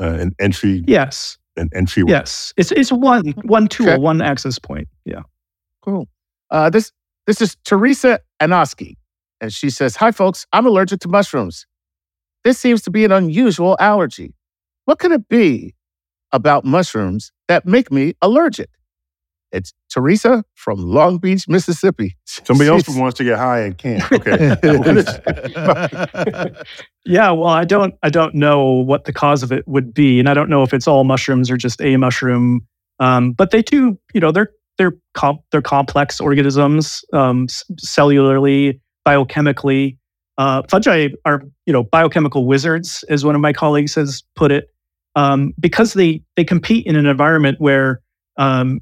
uh, an entry, Yes, an entry. yes, it's it's one one tool, Okay. one access point. Yeah. Cool. Uh, this this is Teresa Anoski, and she says, "Hi, folks. I'm allergic to mushrooms. This seems to be an unusual allergy. What could it be about mushrooms that make me allergic?" It's Teresa from Long Beach, Mississippi. Somebody else wants to get high and can't. Okay. Yeah, well, I don't I don't know what the cause of it would be, and I don't know if it's all mushrooms or just a mushroom. Um, but they do, you know, they're they're com- they're complex organisms, um, s- cellularly, biochemically. Uh, fungi are, you know, biochemical wizards, as one of my colleagues has put it, um, because they they compete in an environment where um,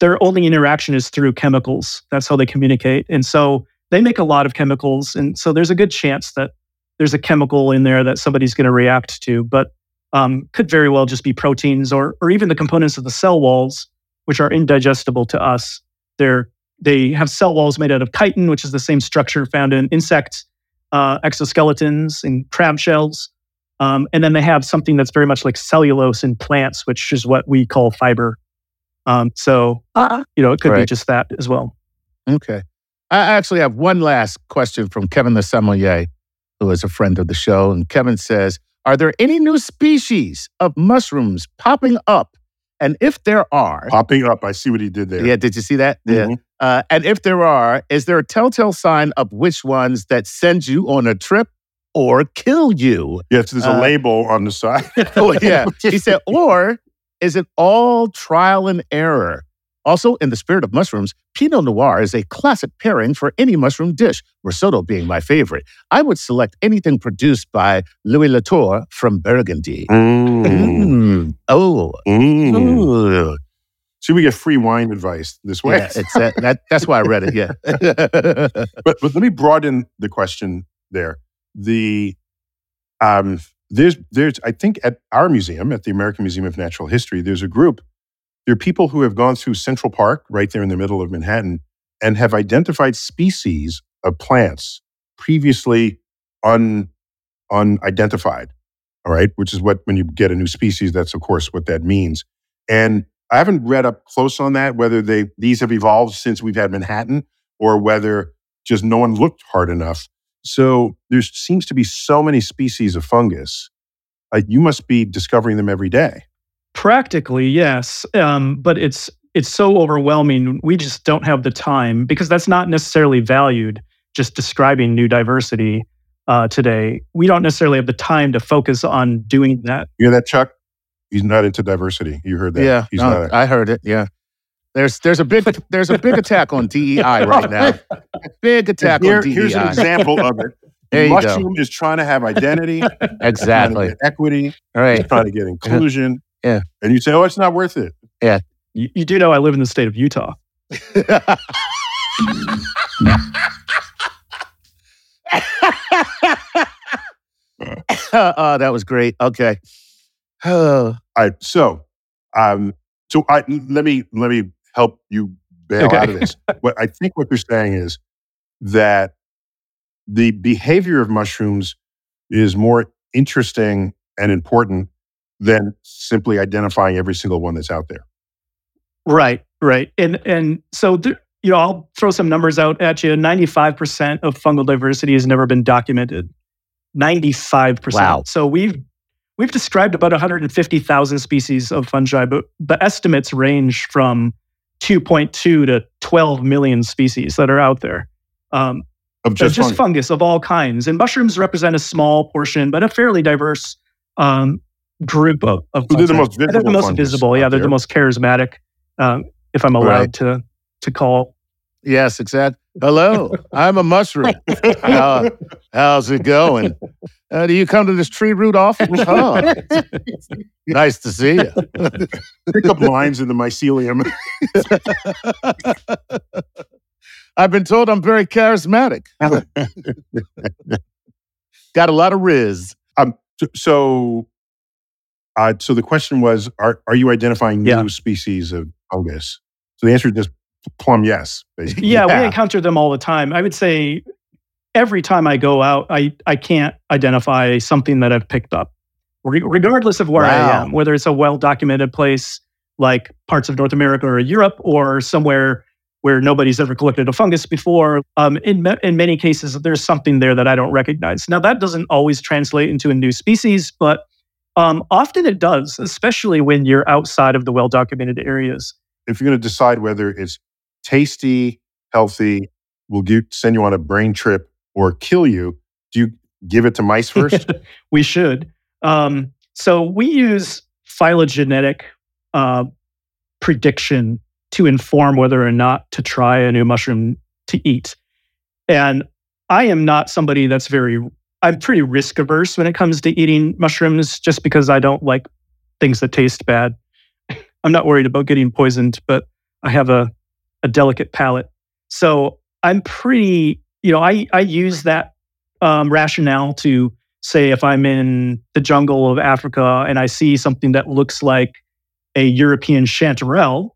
their only interaction is through chemicals. That's how they communicate, and so they make a lot of chemicals, and so there's a good chance that there's a chemical in there that somebody's going to react to, but um, could very well just be proteins or or even the components of the cell walls, which are indigestible to us. They're they have cell walls made out of chitin, which is the same structure found in insect uh, exoskeletons and crab shells. Um, and then they have something that's very much like cellulose in plants, which is what we call fiber. Um, so, you know, it could be just that as well. Okay. I actually have one last question from Kevin the Sommelier, who is a friend of the show. And Kevin says, Are there any new species of mushrooms popping up? And if there are, Popping up. I see what he did there. yeah, did you see that? Yeah. Mhm. Uh, and if there are, is there a telltale sign of which ones that send you on a trip or kill you? Yes, there's a Uh, label on the side. oh, yeah. He said, or is it all trial and error? Also, in the spirit of mushrooms, Pinot Noir is a classic pairing for any mushroom dish, risotto being my favorite. I would select anything produced by Louis Latour from Burgundy. Mm. Mm. Oh, Mm. Ooh. We get free wine advice this way. yeah, it's that, that. That's why I read it. Yeah. but, but let me broaden the question there. The um, there's there's I think at our museum, at the American Museum of Natural History, there's a group. There are people who have gone through Central Park, right there in the middle of Manhattan, and have identified species of plants previously un unidentified. All right, which is what when you get a new species, that's of course what that means. And I haven't read up close on that whether they these have evolved since we've had Manhattan or whether just no one looked hard enough. So there seems to be so many species of fungus. You must be discovering them every day. Practically, yes, um, but it's it's so overwhelming. We just don't have the time because that's not necessarily valued. Just describing new diversity uh, today, we don't necessarily have the time to focus on doing that. You hear that, Chuck? He's not into diversity. You heard that? yeah. He's no, not. a- I heard it. Yeah. There's there's a big there's a big attack on DEI right now. Big attack Here- on DEI. here's an example of it. There you go. Mushroom is trying to have identity, trying to Exactly. get equity, All it's right. trying to get inclusion. Yeah. And you say, oh, it's not worth it. Yeah. You, you do know I live in the state of Utah. oh, that was great. Okay. All right. So, um, so I let me let me help you bail Okay. out of this. what I think what you're saying is that the behavior of mushrooms is more interesting and important than simply identifying every single one that's out there. Right, right, and and so there, you know I'll throw some numbers out at you. Ninety five percent of fungal diversity has never been documented. 95%. Wow. percent. So we've we've described about one hundred and fifty thousand species of fungi, but the estimates range from two point two to twelve million species that are out there. Um, Of just, just, just fungus. fungus of all kinds, and mushrooms represent a small portion, but a fairly diverse um, group of. of they're the fungi. most They're visible. the most visible. Yeah, they're the most charismatic. Um, if I'm allowed Right. to to call. yes, exactly. Hello, I'm a mushroom. How, how's it going? Uh, do you come to this tree root often? Oh, nice to see you. Pick up lines in the mycelium. I've been told I'm very charismatic. Got a lot of riz. So- So, uh, so the question was: Are are you identifying new Yeah. species of fungus? So the answer is just plumb yes. Basically. Yeah, Yeah. we encounter them all the time. I would say every time I go out, I I can't identify something that I've picked up, Re- regardless of where I am, whether it's a well documented place like parts of North America or Europe, or somewhere where nobody's ever collected a fungus before. Um, in ma- in many cases, there's something there that I don't recognize. Now that doesn't always translate into a new species, but um, often it does, especially when you're outside of the well documented areas. If you're going to decide whether it's tasty, healthy, will give, send you on a brain trip or kill you, do you give it to mice first? we should. Um, so we use phylogenetic uh, prediction to inform whether or not to try a new mushroom to eat. And I am not somebody that's very, I'm pretty risk averse when it comes to eating mushrooms just because I don't like things that taste bad. I'm not worried about getting poisoned, but I have a, a delicate palate. So I'm pretty, you know, I, I use that um, rationale to say if I'm in the jungle of Africa and I see something that looks like a European chanterelle,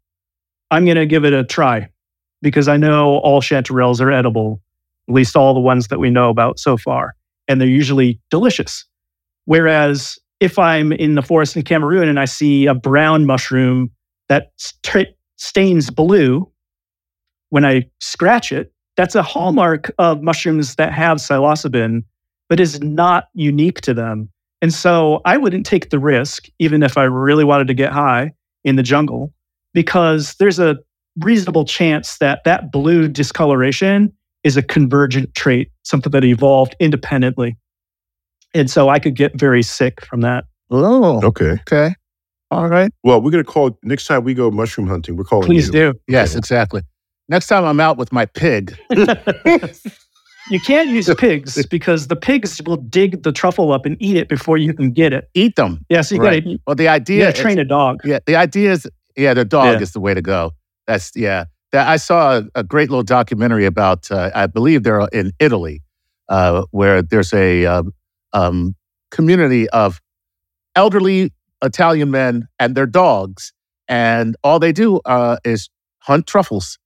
I'm going to give it a try because I know all chanterelles are edible, at least all the ones that we know about so far, and they're usually delicious. Whereas if I'm in the forest in Cameroon and I see a brown mushroom that st- stains blue, when I scratch it, that's a hallmark of mushrooms that have psilocybin, but is not unique to them. And so I wouldn't take the risk, even if I really wanted to get high in the jungle, because there's a reasonable chance that that blue discoloration is a convergent trait, something that evolved independently. And so I could get very sick from that. Oh, Okay. okay. All right. Well, we're going to call next time we go mushroom hunting. We're calling Please you. do. Yes, exactly. Next time I'm out with my pig. You can't use pigs because the pigs will dig the truffle up and eat it before you can get it. Eat them. Yeah, so you Right. gotta, you Well, the idea gotta train a dog. Yeah, the idea is, yeah, the dog Yeah. is the way to go. That's yeah. That I saw a, great little documentary about. Uh, I believe they're in Italy, uh, where there's a um, um, community of elderly Italian men and their dogs, and all they do uh, is hunt truffles.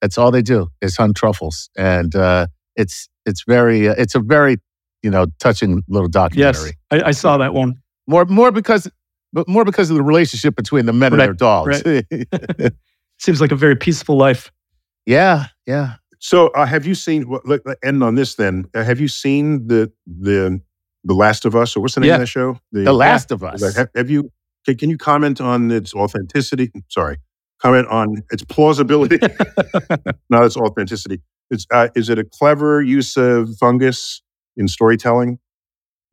That's all they do is hunt truffles, and uh, it's it's very uh, it's a very you know touching little documentary. Yes, I, I saw that one. More more because but more because of the relationship between the men and their dogs. Seems like a very peaceful life. yeah, yeah. So, uh, have you seen? Well, let, let- end on this then. Uh, have you seen the the the Last of Us, or what's the name Yeah. of that show? The Last of Us. Have, have you? Can, can you comment on its authenticity? Sorry, comment on its plausibility. Not its authenticity. It's uh, is it a clever use of fungus in storytelling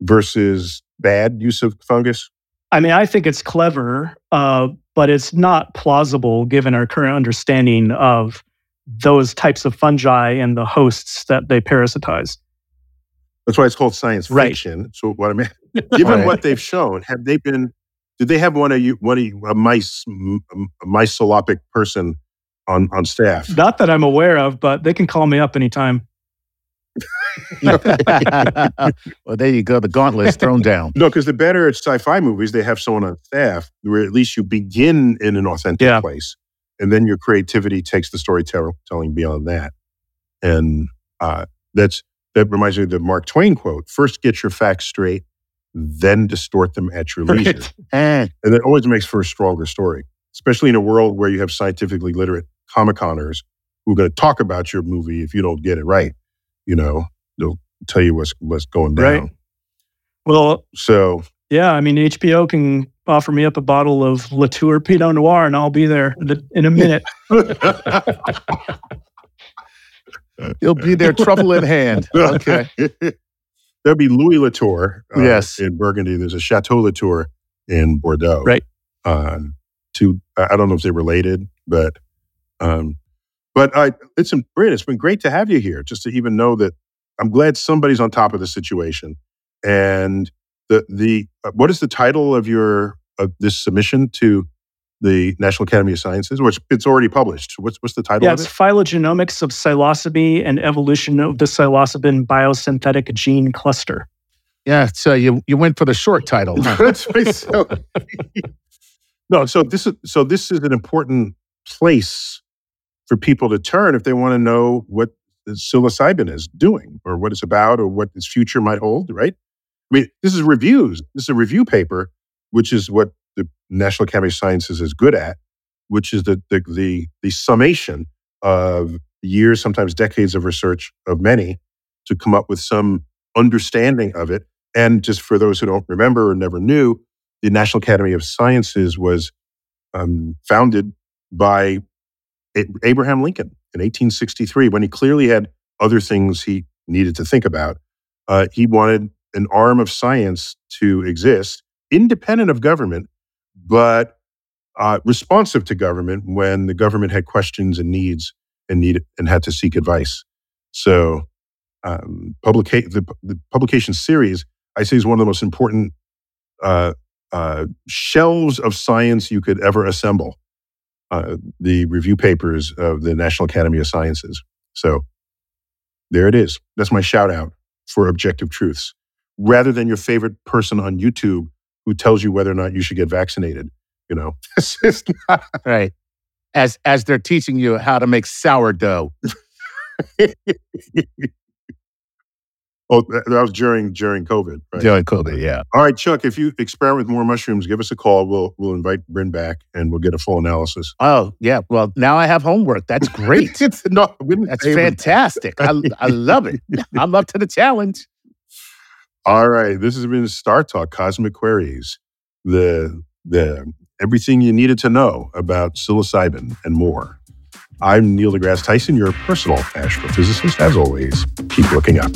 versus bad use of fungus? I mean, I think it's clever, uh, but it's not plausible given our current understanding of those types of fungi and the hosts that they parasitize. That's why it's called science Right. fiction. So what I mean, given Right. what they've shown, have they been? Did they have one of you, one of you, a mice, a mycelopic person on on staff? Not that I'm aware of, but they can call me up anytime. well, there you go. The gauntlet is thrown down. No, because the better at sci-fi movies, they have someone on staff where at least you begin in an authentic Yeah. place, and then your creativity takes the storytelling beyond that. And uh, that's that reminds me of the Mark Twain quote: First, get your facts straight, then distort them at your leisure. Right. Eh, And that always makes for a stronger story, especially in a world where you have scientifically literate comic coners who are going to talk about your movie if you don't get it right. You know, they'll tell you what's what's going down. Right. Well, So yeah, I mean, HBO can offer me up a bottle of Latour Pinot Noir and I'll be there in a- minute. You'll be there, trouble in hand. Okay. There'll be Louis Latour. uh, Yes. In Burgundy, there's a Chateau Latour in Bordeaux. Right. Um, to I I don't know if they're related, but um, but I it's been great. It's been great to have you here. Just to even know that I'm glad somebody's on top of the situation. And the the uh, what is the title of your of this submission to the National Academy of Sciences? Which it's already published. What's what's the title Yeah, of it's it? phylogenomics of psilocybe and evolution of the psilocybin biosynthetic gene cluster. Yeah. So you you went for the short title. huh? That's right. So, no, so this is so this is an important place for people to turn if they want to know what psilocybin is doing or what it's about or what its future might hold. Right? I mean, this is reviews. This is a review paper, which is what the National Academy of Sciences is good at, which is the the the, the summation of years, sometimes decades of research of many to come up with some understanding of it. And just for those who don't remember or never knew, the National Academy of Sciences was um, founded by Abraham Lincoln in 1863 when he clearly had other things he needed to think about. Uh, he wanted an arm of science to exist, independent of government, but uh, responsive to government when the government had questions and needs and needed and had to seek advice. So, um, publica- the, the publication series I say is one of the most important uh, uh, shelves of science you could ever assemble. Uh, the review papers of the National Academy of Sciences. So there it is. That's my shout out for objective truths, rather than your favorite person on YouTube who tells you whether or not you should get vaccinated. You know, it's just not. right. As as they're teaching you how to make sourdough. oh, that, that was during during COVID. Right? During COVID, yeah. All right, Chuck. If you experiment with more mushrooms, give us a call. We'll we'll invite Bryn back and we'll get a full analysis. Oh, yeah. Well, now I have homework. That's great. It's- no, That's say it was- fantastic. I, I love it. I'm up to the challenge. All right, this has been StarTalk Cosmic Queries, the the everything you needed to know about psilocybin and more. I'm Neil deGrasse Tyson, your personal astrophysicist. As always, keep looking up.